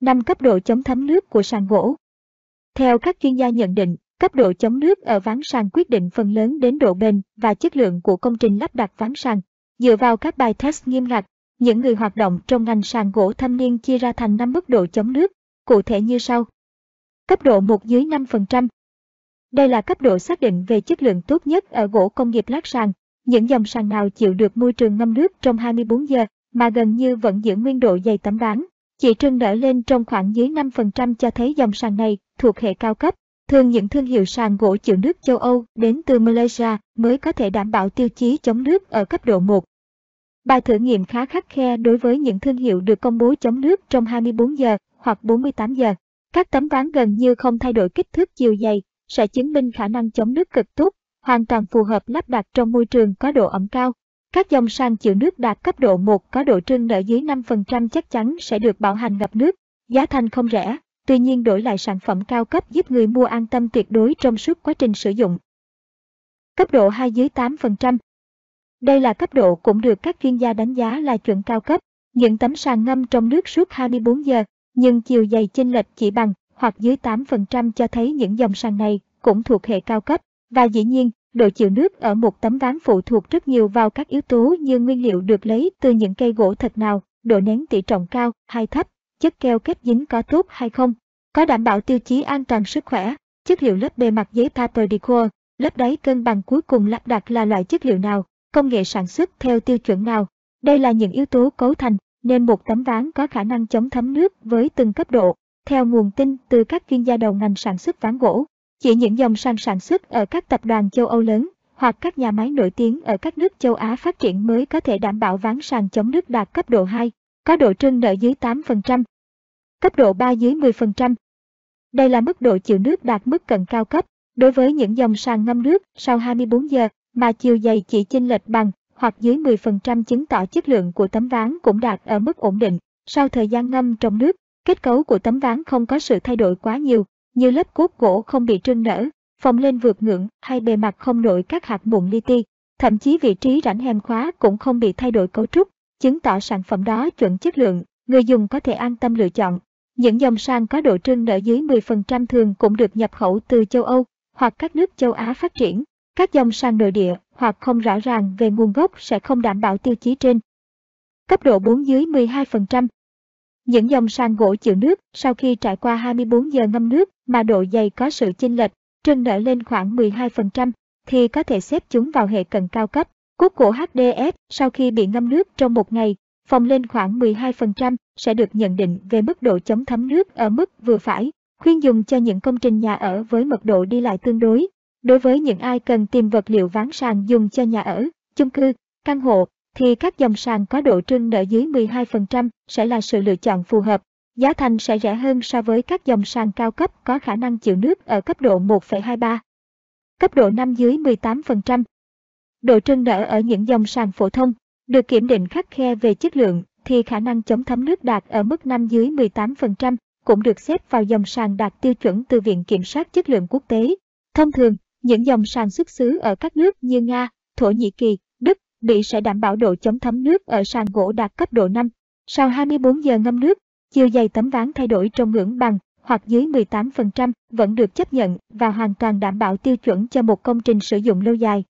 5 cấp độ chống thấm nước của sàn gỗ. Theo các chuyên gia nhận định, cấp độ chống nước ở ván sàn quyết định phần lớn đến độ bền và chất lượng của công trình lắp đặt ván sàn. Dựa vào các bài test nghiêm ngặt, những người hoạt động trong ngành sàn gỗ thâm niên chia ra thành 5 mức độ chống nước, cụ thể như sau. Cấp độ 1 dưới 5%. Đây là cấp độ xác định về chất lượng tốt nhất ở gỗ công nghiệp lát sàn. Những dòng sàn nào chịu được môi trường ngâm nước trong 24 giờ mà gần như vẫn giữ nguyên độ dày tấm ván. Chỉ trưng nở lên trong khoảng dưới 5% cho thấy dòng sàn này thuộc hệ cao cấp. Thường những thương hiệu sàn gỗ chịu nước châu Âu đến từ Malaysia mới có thể đảm bảo tiêu chí chống nước ở cấp độ 1. Bài thử nghiệm khá khắc khe đối với những thương hiệu được công bố chống nước trong 24 giờ hoặc 48 giờ. Các tấm ván gần như không thay đổi kích thước chiều dày, sẽ chứng minh khả năng chống nước cực tốt, hoàn toàn phù hợp lắp đặt trong môi trường có độ ẩm cao. Các dòng sàn chịu nước đạt cấp độ 1 có độ trưng nở dưới 5% chắc chắn sẽ được bảo hành ngập nước. Giá thành không rẻ, tuy nhiên đổi lại sản phẩm cao cấp giúp người mua an tâm tuyệt đối trong suốt quá trình sử dụng. Cấp độ 2 dưới 8% Đây là cấp độ cũng được các chuyên gia đánh giá là chuẩn cao cấp. Những tấm sàn ngâm trong nước suốt 24 giờ, nhưng chiều dày chênh lệch chỉ bằng hoặc dưới 8% cho thấy những dòng sàn này cũng thuộc hệ cao cấp. Và dĩ nhiên, độ chịu nước ở một tấm ván phụ thuộc rất nhiều vào các yếu tố như nguyên liệu được lấy từ những cây gỗ thật nào, độ nén tỷ trọng cao hay thấp, chất keo kết dính có tốt hay không, có đảm bảo tiêu chí an toàn sức khỏe, chất liệu lớp bề mặt giấy paper decor, lớp đáy cân bằng cuối cùng lắp đặt là loại chất liệu nào, công nghệ sản xuất theo tiêu chuẩn nào. Đây là những yếu tố cấu thành nên một tấm ván có khả năng chống thấm nước với từng cấp độ, theo nguồn tin từ các chuyên gia đầu ngành sản xuất ván gỗ. Chỉ những dòng sàn sản xuất ở các tập đoàn châu Âu lớn hoặc các nhà máy nổi tiếng ở các nước châu Á phát triển mới có thể đảm bảo ván sàn chống nước đạt cấp độ 2, có độ trưng nợ dưới 8%, cấp độ 3 dưới 10%. Đây là mức độ chịu nước đạt mức cận cao cấp đối với những dòng sàn ngâm nước sau 24 giờ mà chiều dày chỉ chênh lệch bằng hoặc dưới 10% chứng tỏ chất lượng của tấm ván cũng đạt ở mức ổn định. Sau thời gian ngâm trong nước, kết cấu của tấm ván không có sự thay đổi quá nhiều, như lớp cốt gỗ không bị trưng nở, phồng lên vượt ngưỡng hay bề mặt không nổi các hạt mụn li ti. Thậm chí vị trí rãnh hem khóa cũng không bị thay đổi cấu trúc, chứng tỏ sản phẩm đó chuẩn chất lượng, người dùng có thể an tâm lựa chọn. Những dòng sàn có độ trưng nở dưới 10% thường cũng được nhập khẩu từ châu Âu hoặc các nước châu Á phát triển. Các dòng sàn nội địa hoặc không rõ ràng về nguồn gốc sẽ không đảm bảo tiêu chí trên. Cấp độ 4 dưới 12%, những dòng sàn gỗ chịu nước sau khi trải qua 24 giờ ngâm nước mà độ dày có sự chênh lệch, trơn nở lên khoảng 12% thì có thể xếp chúng vào hệ cận cao cấp. Cốt gỗ HDF sau khi bị ngâm nước trong một ngày, phồng lên khoảng 12% sẽ được nhận định về mức độ chống thấm nước ở mức vừa phải, khuyên dùng cho những công trình nhà ở với mật độ đi lại tương đối. Đối với những ai cần tìm vật liệu ván sàn dùng cho nhà ở, chung cư, căn hộ thì các dòng sàn có độ trưng nợ dưới 12% sẽ là sự lựa chọn phù hợp. Giá thành sẽ rẻ hơn so với các dòng sàn cao cấp có khả năng chịu nước ở cấp độ 1,23. Cấp độ 5 dưới 18%. Độ trưng nở ở những dòng sàn phổ thông được kiểm định khắc khe về chất lượng thì khả năng chống thấm nước đạt ở mức 5 dưới 18% cũng được xếp vào dòng sàn đạt tiêu chuẩn từ Viện Kiểm soát Chất lượng Quốc tế. Thông thường, những dòng sàn xuất xứ ở các nước như Nga, Thổ Nhĩ Kỳ, Bỉ sẽ đảm bảo độ chống thấm nước ở sàn gỗ đạt cấp độ 5. Sau 24 giờ ngâm nước, chiều dày tấm ván thay đổi trong ngưỡng bằng hoặc dưới 18% vẫn được chấp nhận và hoàn toàn đảm bảo tiêu chuẩn cho một công trình sử dụng lâu dài.